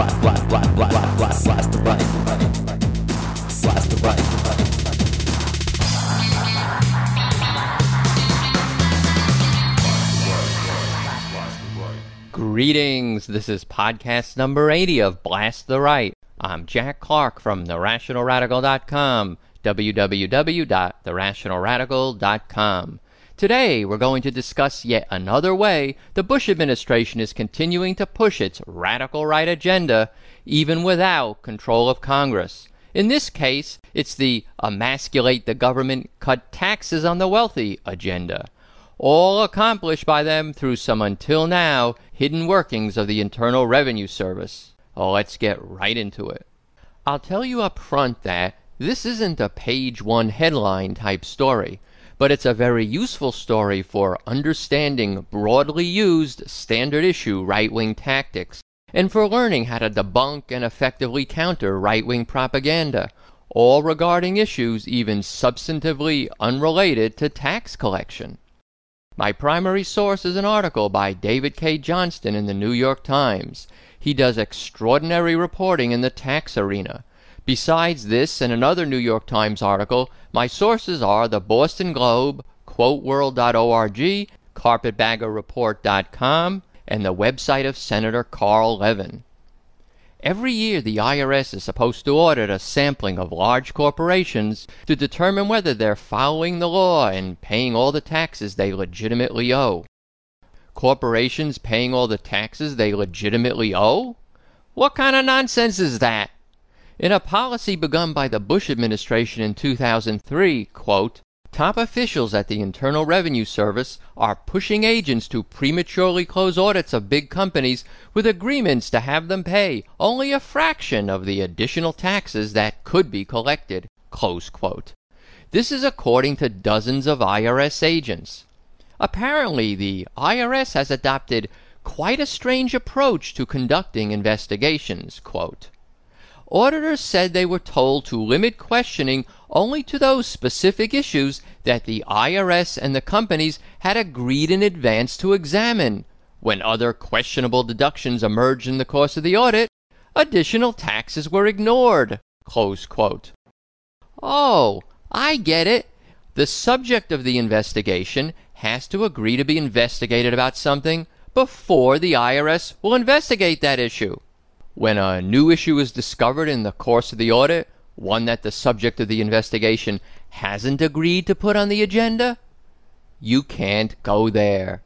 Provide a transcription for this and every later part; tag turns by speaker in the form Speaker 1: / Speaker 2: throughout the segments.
Speaker 1: blast, blast, blast, blast the right, blast the right.
Speaker 2: Greetings. This is podcast number 80 of Blast the Right. I'm Jack Clark from TheRationalRadical.com, www.therationalradical.com. Today, we're going to discuss yet another way the Bush administration is continuing to push its radical right agenda, even without control of Congress. In this case, it's the emasculate the government, cut taxes on the wealthy agenda all accomplished by them through some until now hidden workings of the Internal Revenue Service. Oh, let's get right into it. I'll tell you up front that this isn't a page one headline type story, but it's a very useful story for understanding broadly used standard issue right wing tactics and for learning how to debunk and effectively counter right wing propaganda, all regarding issues even substantively unrelated to tax collection. My primary source is an article by David Cay Johnston in the New York Times. He does extraordinary reporting in the tax arena. Besides this and another New York Times article, my sources are the Boston Globe, QuoteWorld.org, CarpetbaggerReport.com, and the website of Senator Carl Levin. Every year, the IRS is supposed to audit a sampling of large corporations to determine whether they're following the law and paying all the taxes they legitimately owe. Corporations paying all the taxes they legitimately owe? What kind of nonsense is that? In a policy begun by the Bush administration in 2003, quote, Top officials at the Internal Revenue Service are pushing agents to prematurely close audits of big companies with agreements to have them pay only a fraction of the additional taxes that could be collected. close quote. This is according to dozens of IRS agents. Apparently, the IRS has adopted quite a strange approach to conducting investigations. Quote, Auditors said they were told to limit questioning only to those specific issues that the IRS and the companies had agreed in advance to examine. When other questionable deductions emerged in the course of the audit, additional taxes were ignored. Oh, I get it. The subject of the investigation has to agree to be investigated about something before the IRS will investigate that issue. When a new issue is discovered in the course of the audit, one that the subject of the investigation hasn't agreed to put on the agenda, you can't go there.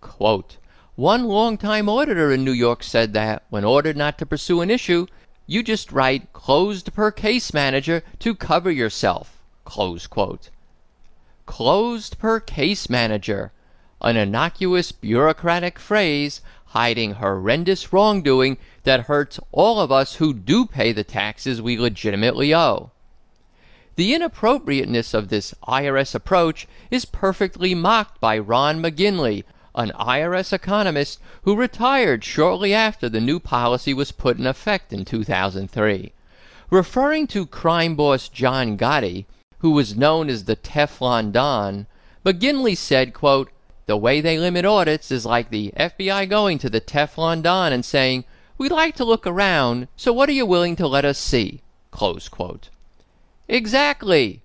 Speaker 2: Quote, one longtime auditor in New York said that, when ordered not to pursue an issue, you just write closed per case manager to cover yourself. Close quote. Closed per case manager, an innocuous bureaucratic phrase hiding horrendous wrongdoing that hurts all of us who do pay the taxes we legitimately owe. The inappropriateness of this IRS approach is perfectly mocked by Ron McGinley, an IRS economist who retired shortly after the new policy was put in effect in 2003. Referring to crime boss John Gotti, who was known as the Teflon Don, McGinley said, quote, the way they limit audits is like the FBI going to the Teflon Don and saying, We'd like to look around, so what are you willing to let us see? Exactly.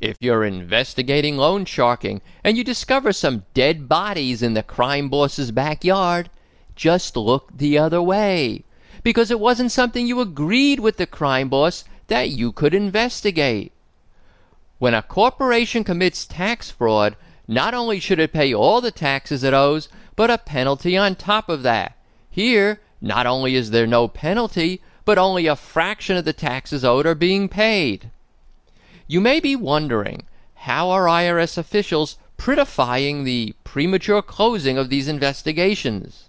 Speaker 2: If you're investigating loan sharking and you discover some dead bodies in the crime boss's backyard, just look the other way. Because it wasn't something you agreed with the crime boss that you could investigate. When a corporation commits tax fraud, not only should it pay all the taxes it owes, but a penalty on top of that. Here, not only is there no penalty, but only a fraction of the taxes owed are being paid. You may be wondering, how are IRS officials prettifying the premature closing of these investigations?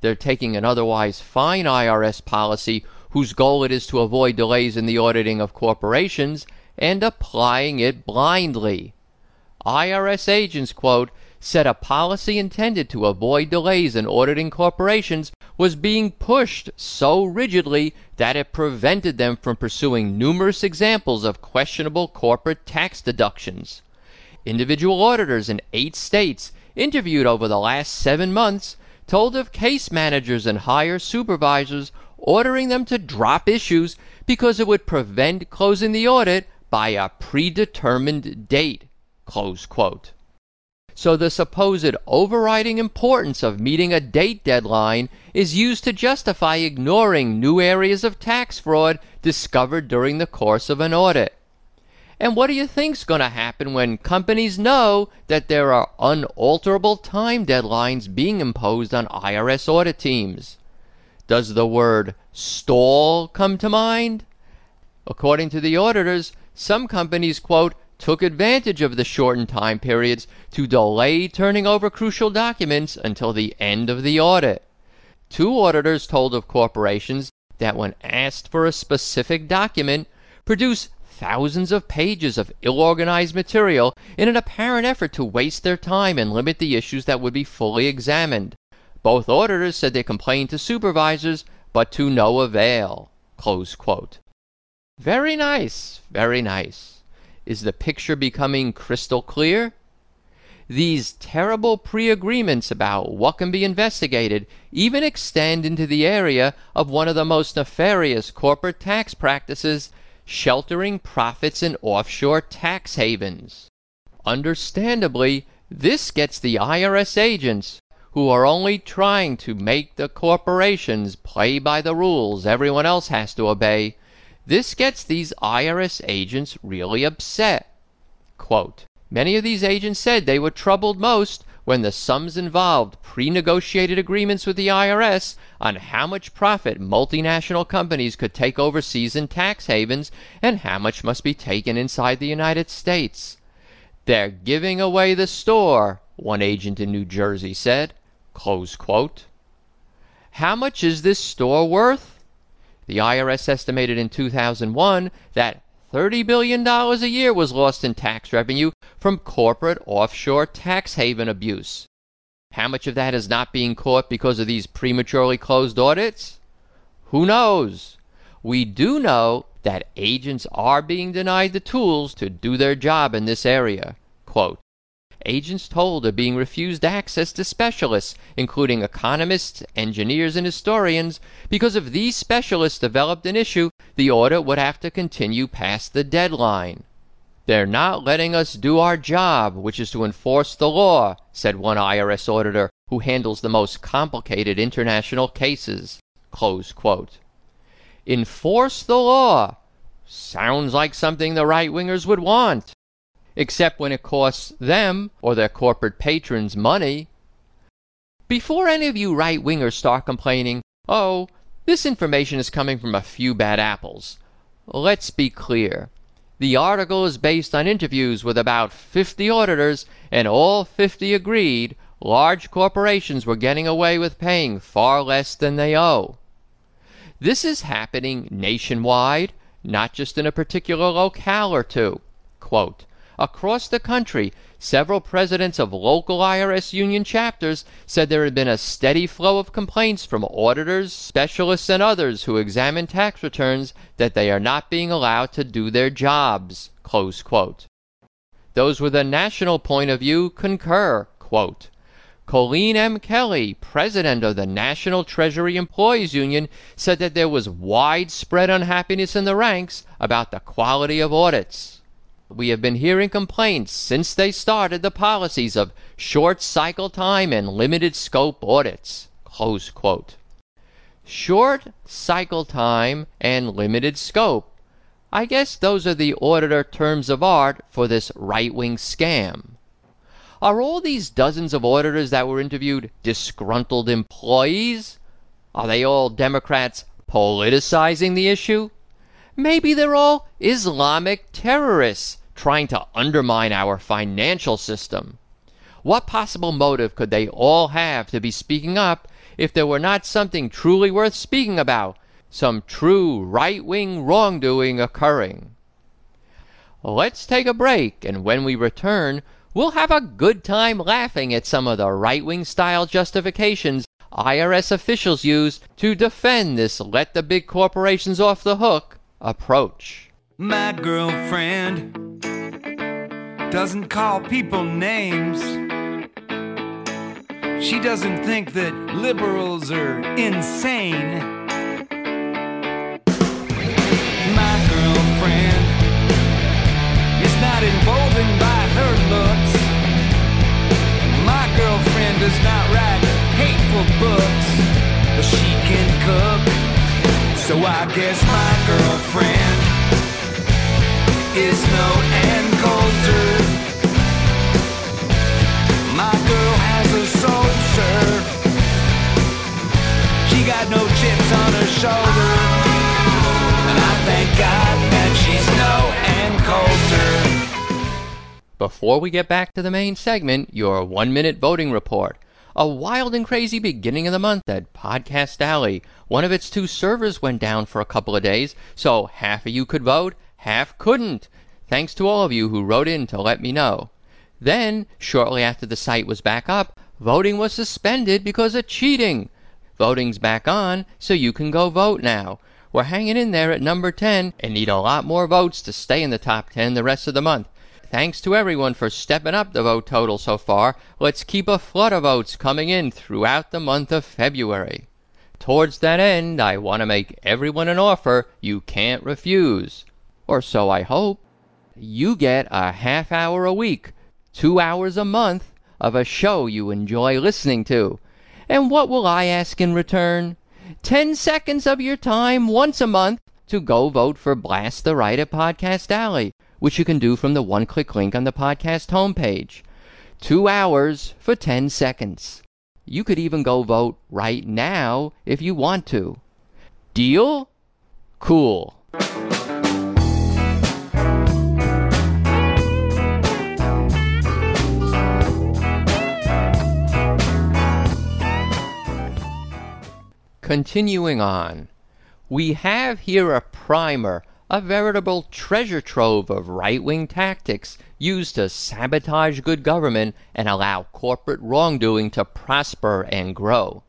Speaker 2: They're taking an otherwise fine IRS policy whose goal it is to avoid delays in the auditing of corporations and applying it blindly. IRS agents, quote, said a policy intended to avoid delays in auditing corporations was being pushed so rigidly that it prevented them from pursuing numerous examples of questionable corporate tax deductions. Individual auditors in eight states interviewed over the last seven months told of case managers and higher supervisors ordering them to drop issues because it would prevent closing the audit by a predetermined date. Close quote. So the supposed overriding importance of meeting a date deadline is used to justify ignoring new areas of tax fraud discovered during the course of an audit. And what do you think's going to happen when companies know that there are unalterable time deadlines being imposed on IRS audit teams? Does the word stall come to mind? According to the auditors, some companies, quote, took advantage of the shortened time periods to delay turning over crucial documents until the end of the audit. Two auditors told of corporations that when asked for a specific document, produce thousands of pages of ill organized material in an apparent effort to waste their time and limit the issues that would be fully examined. Both auditors said they complained to supervisors, but to no avail. Very nice, very nice. Is the picture becoming crystal clear? These terrible pre agreements about what can be investigated even extend into the area of one of the most nefarious corporate tax practices sheltering profits in offshore tax havens. Understandably, this gets the IRS agents, who are only trying to make the corporations play by the rules everyone else has to obey, this gets these IRS agents really upset. Quote, Many of these agents said they were troubled most when the sums involved pre negotiated agreements with the IRS on how much profit multinational companies could take overseas in tax havens and how much must be taken inside the United States. They're giving away the store, one agent in New Jersey said. How much is this store worth? The IRS estimated in 2001 that $30 billion a year was lost in tax revenue from corporate offshore tax haven abuse. How much of that is not being caught because of these prematurely closed audits? Who knows? We do know that agents are being denied the tools to do their job in this area. Quote, agents told are being refused access to specialists, including economists, engineers, and historians, because if these specialists developed an issue, the order would have to continue past the deadline. They're not letting us do our job, which is to enforce the law, said one IRS auditor who handles the most complicated international cases. Enforce the law. Sounds like something the right wingers would want except when it costs them or their corporate patrons money. Before any of you right wingers start complaining, oh, this information is coming from a few bad apples, let's be clear. The article is based on interviews with about 50 auditors, and all 50 agreed large corporations were getting away with paying far less than they owe. This is happening nationwide, not just in a particular locale or two. Quote, Across the country, several presidents of local IRS union chapters said there had been a steady flow of complaints from auditors, specialists, and others who examine tax returns that they are not being allowed to do their jobs. Those with a national point of view concur. Quote, Colleen M. Kelley, president of the National Treasury Employees Union, said that there was widespread unhappiness in the ranks about the quality of audits. We have been hearing complaints since they started the policies of short cycle time and limited scope audits. Short cycle time and limited scope. I guess those are the auditor terms of art for this right wing scam. Are all these dozens of auditors that were interviewed disgruntled employees? Are they all Democrats politicizing the issue? Maybe they're all Islamic terrorists trying to undermine our financial system. What possible motive could they all have to be speaking up if there were not something truly worth speaking about, some true right wing wrongdoing occurring? Let's take a break, and when we return, we'll have a good time laughing at some of the right wing style justifications IRS officials use to defend this let the big corporations off the hook approach.
Speaker 3: My girlfriend doesn't call people names. She doesn't think that liberals are insane. My girlfriend is not emboldened by her looks. My girlfriend does not write hateful books, but she can cook. So I guess my girlfriend is no Ann Coulter. My girl has a soul, sir. She got no chips on her shoulder. And I thank God that she's no Ann Coulter.
Speaker 2: Before we get back to the main segment, your one minute voting report. A wild and crazy beginning of the month at Podcast Alley. One of its two servers went down for a couple of days, so half of you could vote, half couldn't. Thanks to all of you who wrote in to let me know. Then, shortly after the site was back up, voting was suspended because of cheating. Voting's back on, so you can go vote now. We're hanging in there at number 10 and need a lot more votes to stay in the top 10 the rest of the month. Thanks to everyone for stepping up the vote total so far. Let's keep a flood of votes coming in throughout the month of February. Towards that end, I want to make everyone an offer you can't refuse. Or so I hope. You get a half hour a week, two hours a month of a show you enjoy listening to. And what will I ask in return? Ten seconds of your time once a month to go vote for Blast the Right at Podcast Alley which you can do from the one click link on the podcast homepage. Two hours for 10 seconds. You could even go vote right now if you want to. Deal? Cool. Continuing on, we have here a primer a veritable treasure trove of right wing tactics used to sabotage good government and allow corporate wrongdoing to prosper and grow.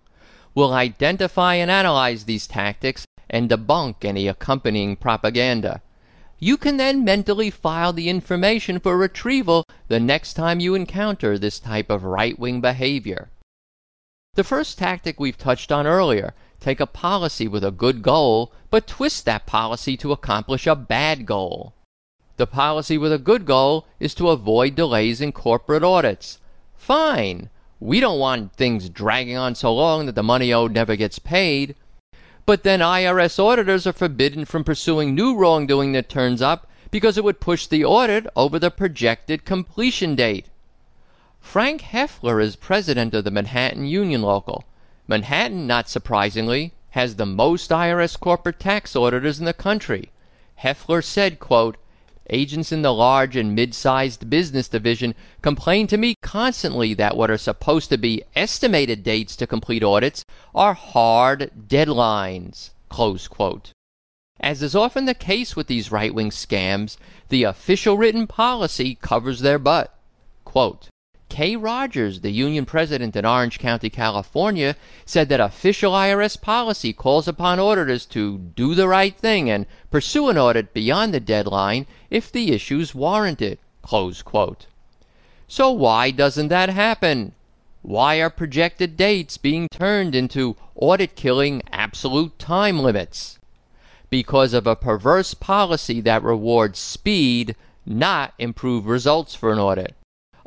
Speaker 2: We'll identify and analyze these tactics and debunk any accompanying propaganda. You can then mentally file the information for retrieval the next time you encounter this type of right wing behavior. The first tactic we've touched on earlier take a policy with a good goal, but twist that policy to accomplish a bad goal. The policy with a good goal is to avoid delays in corporate audits. Fine. We don't want things dragging on so long that the money owed never gets paid. But then IRS auditors are forbidden from pursuing new wrongdoing that turns up because it would push the audit over the projected completion date. Frank Heffler is president of the Manhattan Union Local. Manhattan, not surprisingly, has the most IRS corporate tax auditors in the country. Heffler said, quote, Agents in the large and mid-sized business division complain to me constantly that what are supposed to be estimated dates to complete audits are hard deadlines. Close quote. As is often the case with these right-wing scams, the official written policy covers their butt. Quote, Kay Rogers, the union president in Orange County, California, said that official IRS policy calls upon auditors to do the right thing and pursue an audit beyond the deadline if the issues warrant it. So why doesn't that happen? Why are projected dates being turned into audit killing absolute time limits? Because of a perverse policy that rewards speed, not improved results for an audit.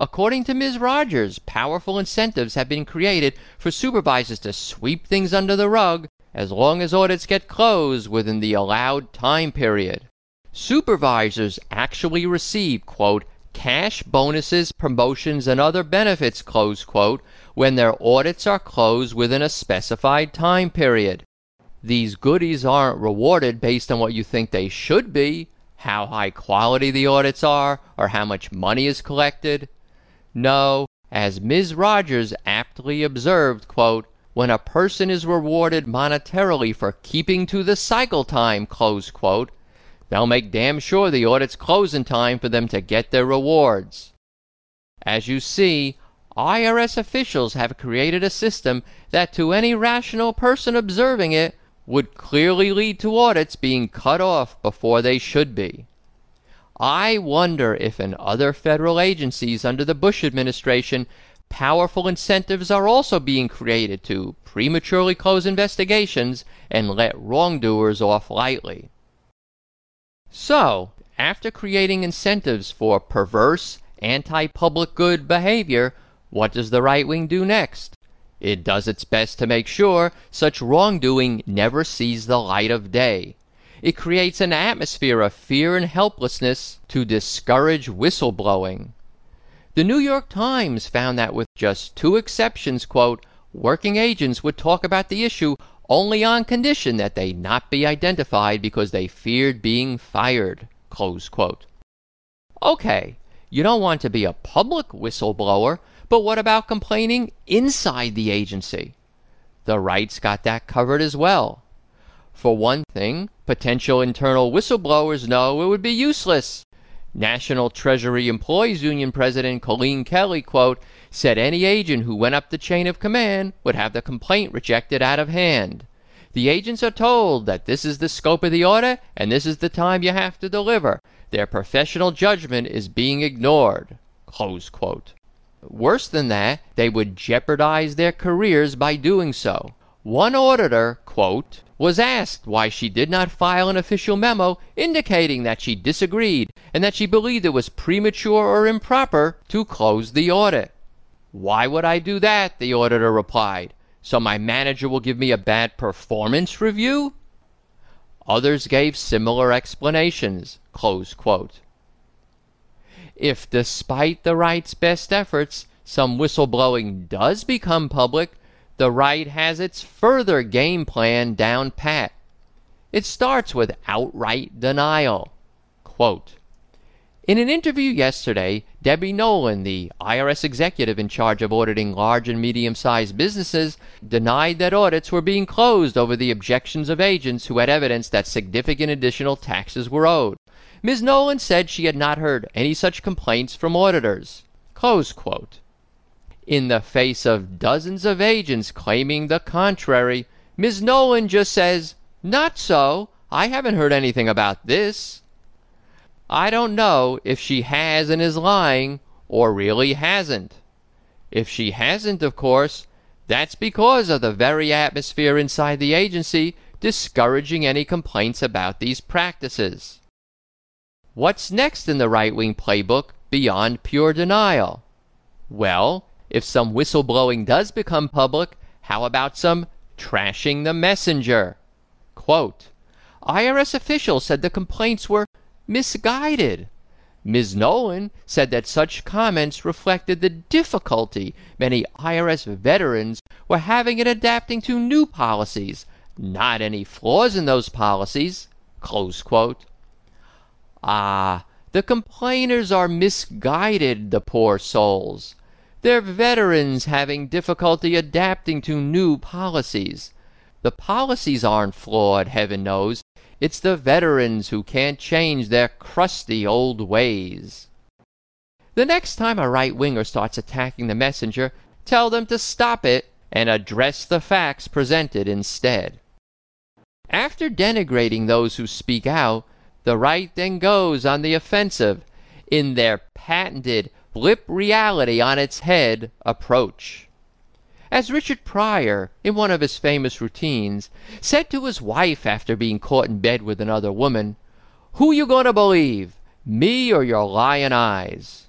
Speaker 2: According to Ms. Rogers, powerful incentives have been created for supervisors to sweep things under the rug as long as audits get closed within the allowed time period. Supervisors actually receive, quote, cash bonuses, promotions, and other benefits, close quote, when their audits are closed within a specified time period. These goodies aren't rewarded based on what you think they should be, how high quality the audits are, or how much money is collected. No, as Ms. Rogers aptly observed, quote, when a person is rewarded monetarily for keeping to the cycle time, quote, they'll make damn sure the audits close in time for them to get their rewards. As you see, IRS officials have created a system that to any rational person observing it would clearly lead to audits being cut off before they should be. I wonder if in other federal agencies under the Bush administration powerful incentives are also being created to prematurely close investigations and let wrongdoers off lightly. So, after creating incentives for perverse, anti public good behavior, what does the right wing do next? It does its best to make sure such wrongdoing never sees the light of day. It creates an atmosphere of fear and helplessness to discourage whistleblowing. The New York Times found that with just two exceptions, quote, working agents would talk about the issue only on condition that they not be identified because they feared being fired, close quote. Okay, you don't want to be a public whistleblower, but what about complaining inside the agency? The rights got that covered as well. For one thing, potential internal whistleblowers know it would be useless. National Treasury Employees Union President Colleen Kelley, quote, said any agent who went up the chain of command would have the complaint rejected out of hand. The agents are told that this is the scope of the order and this is the time you have to deliver. Their professional judgment is being ignored. Close quote. Worse than that, they would jeopardize their careers by doing so. One auditor, quote, was asked why she did not file an official memo indicating that she disagreed and that she believed it was premature or improper to close the audit. Why would I do that? the auditor replied. So my manager will give me a bad performance review? Others gave similar explanations. If, despite the right's best efforts, some whistleblowing does become public, the right has its further game plan down pat. It starts with outright denial. Quote, in an interview yesterday, Debbie Nolan, the IRS executive in charge of auditing large and medium sized businesses, denied that audits were being closed over the objections of agents who had evidence that significant additional taxes were owed. Ms. Nolan said she had not heard any such complaints from auditors. In the face of dozens of agents claiming the contrary, Ms. Nolan just says, Not so. I haven't heard anything about this. I don't know if she has and is lying or really hasn't. If she hasn't, of course, that's because of the very atmosphere inside the agency discouraging any complaints about these practices. What's next in the right wing playbook beyond pure denial? Well, if some whistleblowing does become public, how about some trashing the messenger? Quote, IRS officials said the complaints were misguided. Ms. Nolan said that such comments reflected the difficulty many IRS veterans were having in adapting to new policies, not any flaws in those policies. Ah, the complainers are misguided, the poor souls. They're veterans having difficulty adapting to new policies. The policies aren't flawed, heaven knows. It's the veterans who can't change their crusty old ways. The next time a right winger starts attacking the messenger, tell them to stop it and address the facts presented instead. After denigrating those who speak out, the right then goes on the offensive in their patented flip reality on its head approach as Richard Pryor, in one of his famous routines, said to his wife after being caught in bed with another woman, Who you going to believe, me or your lying eyes?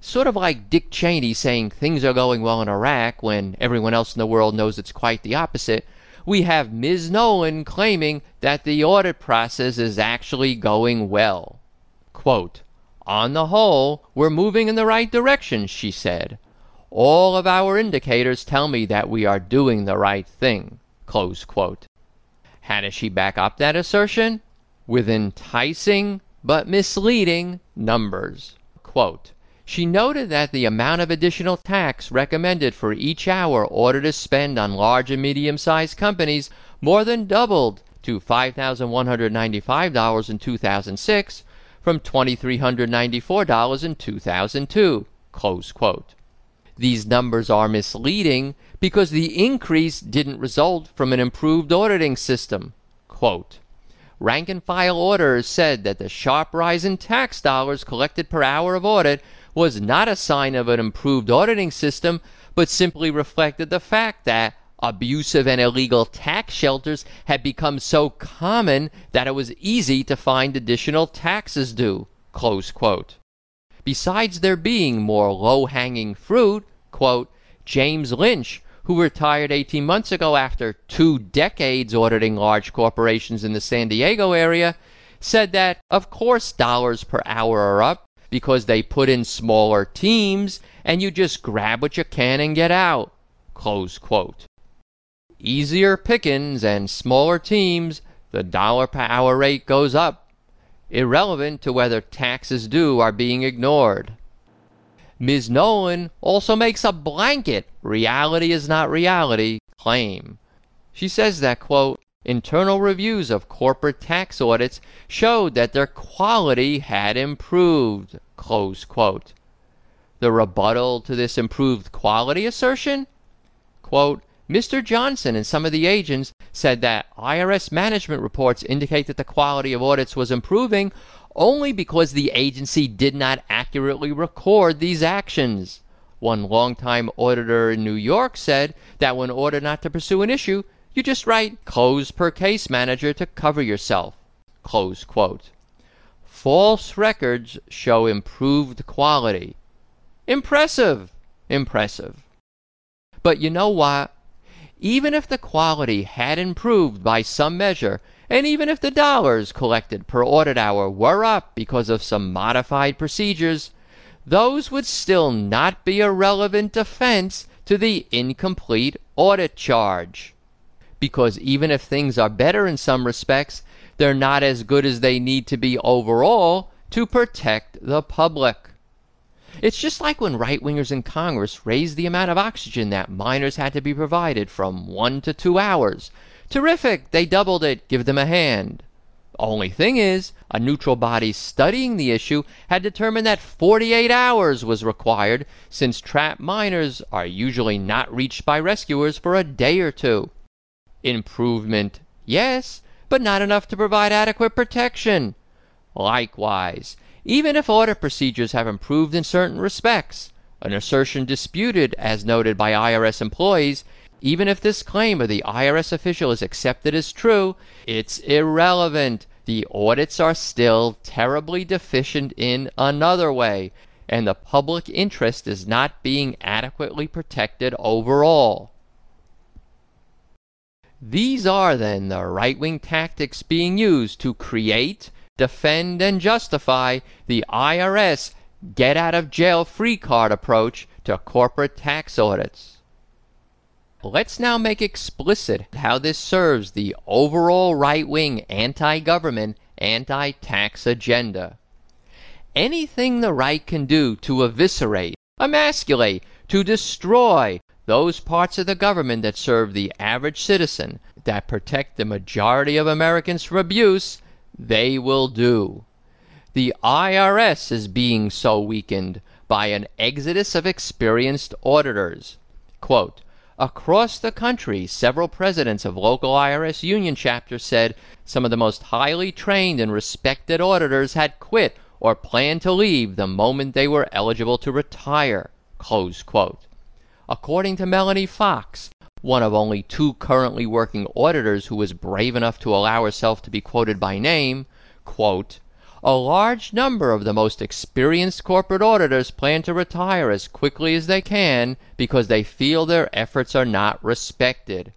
Speaker 2: Sort of like Dick Cheney saying things are going well in Iraq when everyone else in the world knows it's quite the opposite, we have Ms. Nolan claiming that the audit process is actually going well. Quote, On the whole, we're moving in the right direction, she said. All of our indicators tell me that we are doing the right thing. How does she back up that assertion? With enticing but misleading numbers. She noted that the amount of additional tax recommended for each hour ordered to spend on large and medium sized companies more than doubled to $5,195 in 2006 from $2,394 in 2002. Close quote. These numbers are misleading because the increase didn't result from an improved auditing system. Quote, Rank and file auditors said that the sharp rise in tax dollars collected per hour of audit was not a sign of an improved auditing system, but simply reflected the fact that abusive and illegal tax shelters had become so common that it was easy to find additional taxes due. Besides there being more low hanging fruit, quote, James Lynch, who retired 18 months ago after two decades auditing large corporations in the San Diego area, said that, of course, dollars per hour are up because they put in smaller teams and you just grab what you can and get out. Close quote. Easier pickings and smaller teams, the dollar per hour rate goes up, irrelevant to whether taxes due are being ignored. Ms. Nolan also makes a blanket reality is not reality claim. She says that, quote, internal reviews of corporate tax audits showed that their quality had improved, close quote. The rebuttal to this improved quality assertion? Quote, Mr. Johnson and some of the agents said that IRS management reports indicate that the quality of audits was improving only because the agency did not accurately record these actions. One longtime auditor in New York said that when ordered not to pursue an issue, you just write close per case manager to cover yourself. Close quote. False records show improved quality. Impressive! Impressive. But you know what? Even if the quality had improved by some measure, and even if the dollars collected per audit hour were up because of some modified procedures, those would still not be a relevant defense to the incomplete audit charge. Because even if things are better in some respects, they're not as good as they need to be overall to protect the public. It's just like when right wingers in Congress raised the amount of oxygen that miners had to be provided from one to two hours. Terrific! They doubled it. Give them a hand. Only thing is, a neutral body studying the issue had determined that 48 hours was required since trapped miners are usually not reached by rescuers for a day or two. Improvement, yes, but not enough to provide adequate protection. Likewise, even if audit procedures have improved in certain respects, an assertion disputed as noted by IRS employees, even if this claim of the IRS official is accepted as true, it's irrelevant. The audits are still terribly deficient in another way, and the public interest is not being adequately protected overall. These are then the right wing tactics being used to create, defend, and justify the IRS get out of jail free card approach to corporate tax audits. Let's now make explicit how this serves the overall right wing anti government, anti tax agenda. Anything the right can do to eviscerate, emasculate, to destroy those parts of the government that serve the average citizen, that protect the majority of Americans from abuse, they will do. The IRS is being so weakened by an exodus of experienced auditors. Quote, Across the country, several presidents of local IRS union chapters said some of the most highly trained and respected auditors had quit or planned to leave the moment they were eligible to retire. According to Melanie Fox, one of only two currently working auditors who was brave enough to allow herself to be quoted by name, quote, a large number of the most experienced corporate auditors plan to retire as quickly as they can because they feel their efforts are not respected.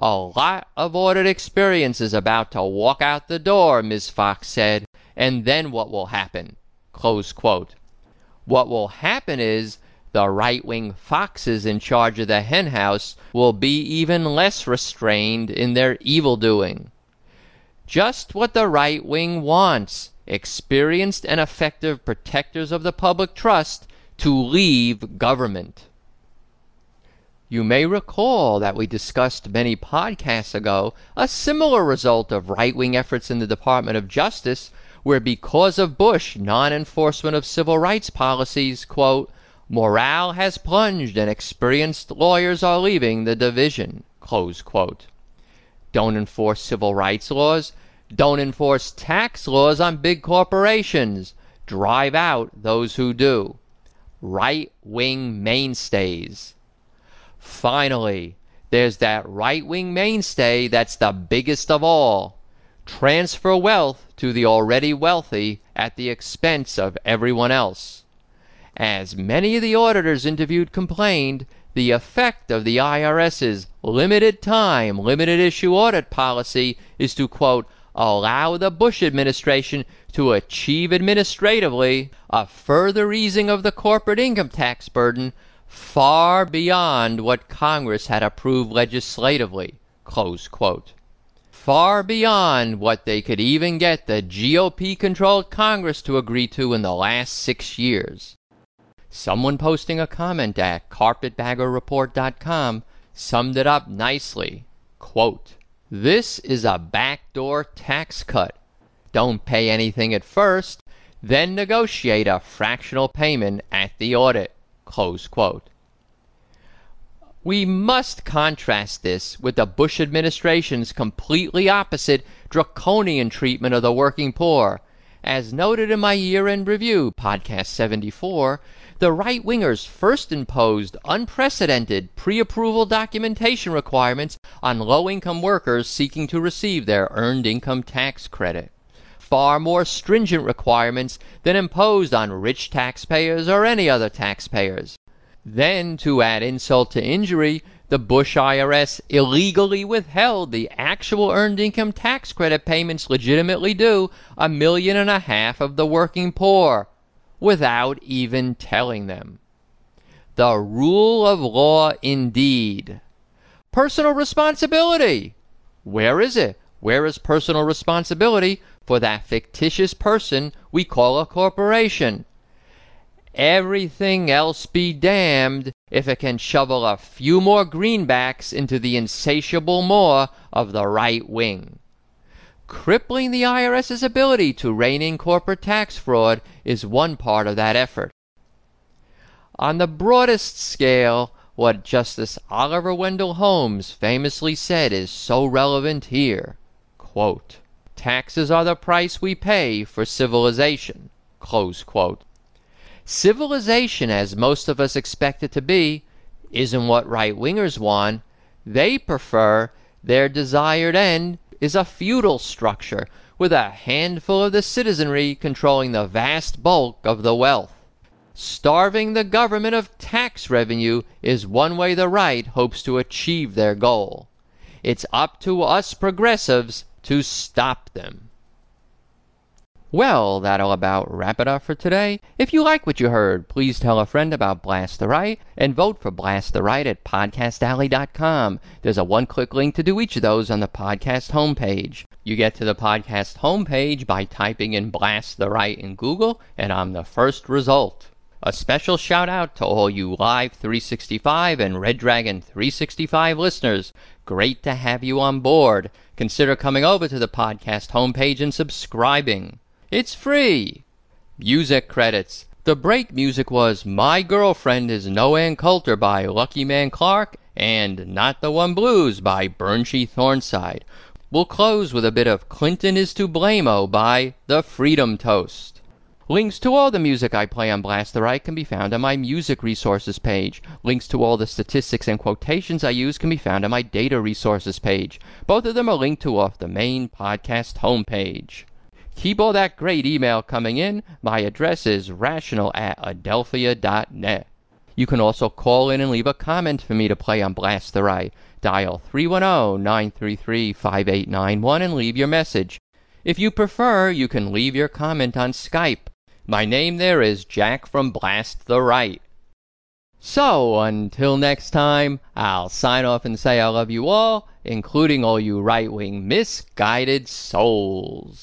Speaker 2: A lot of audit experience is about to walk out the door, Ms. Fox said, and then what will happen? Close quote. What will happen is the right wing foxes in charge of the henhouse will be even less restrained in their evil doing. Just what the right wing wants experienced and effective protectors of the public trust to leave government. You may recall that we discussed many podcasts ago a similar result of right wing efforts in the Department of Justice, where because of Bush non enforcement of civil rights policies, quote, morale has plunged and experienced lawyers are leaving the division. Don't enforce civil rights laws, don't enforce tax laws on big corporations. Drive out those who do. Right wing mainstays. Finally, there's that right wing mainstay that's the biggest of all. Transfer wealth to the already wealthy at the expense of everyone else. As many of the auditors interviewed complained, the effect of the IRS's limited time, limited issue audit policy is to, quote, allow the Bush administration to achieve administratively a further easing of the corporate income tax burden far beyond what Congress had approved legislatively, close quote. Far beyond what they could even get the GOP controlled Congress to agree to in the last six years. Someone posting a comment at carpetbaggerreport.com summed it up nicely. Quote, This is a backdoor tax cut. Don't pay anything at first, then negotiate a fractional payment at the audit. Close quote. We must contrast this with the Bush administration's completely opposite draconian treatment of the working poor. As noted in my year end review, podcast 74, the right wingers first imposed unprecedented pre approval documentation requirements on low income workers seeking to receive their earned income tax credit. Far more stringent requirements than imposed on rich taxpayers or any other taxpayers. Then, to add insult to injury, the Bush IRS illegally withheld the actual earned income tax credit payments legitimately due a million and a half of the working poor without even telling them. The rule of law indeed. Personal responsibility. Where is it? Where is personal responsibility for that fictitious person we call a corporation? Everything else be damned if it can shovel a few more greenbacks into the insatiable maw of the right wing. Crippling the IRS's ability to rein in corporate tax fraud is one part of that effort. On the broadest scale, what Justice Oliver Wendell Holmes famously said is so relevant here. Quote, Taxes are the price we pay for civilization. Civilization, as most of us expect it to be, isn't what right wingers want. They prefer their desired end is a feudal structure with a handful of the citizenry controlling the vast bulk of the wealth. Starving the government of tax revenue is one way the right hopes to achieve their goal. It's up to us progressives to stop them. Well, that'll about wrap it up for today. If you like what you heard, please tell a friend about Blast the Right and vote for Blast the Right at podcastalley.com. There's a one click link to do each of those on the podcast homepage. You get to the podcast homepage by typing in Blast the Right in Google, and I'm the first result. A special shout out to all you Live 365 and Red Dragon 365 listeners. Great to have you on board. Consider coming over to the podcast homepage and subscribing. It's free. Music credits. The break music was My Girlfriend is No Ann Coulter by Lucky Man Clark and Not the One Blues by Burnshee Thornside. We'll close with a bit of Clinton is to Blame-O by The Freedom Toast. Links to all the music I play on Blast the Right can be found on my music resources page. Links to all the statistics and quotations I use can be found on my data resources page. Both of them are linked to off the main podcast homepage. Keep all that great email coming in. My address is rational at adelphia.net. You can also call in and leave a comment for me to play on Blast the Right. Dial 310-933-5891 and leave your message. If you prefer, you can leave your comment on Skype. My name there is Jack from Blast the Right. So, until next time, I'll sign off and say I love you all, including all you right wing misguided souls.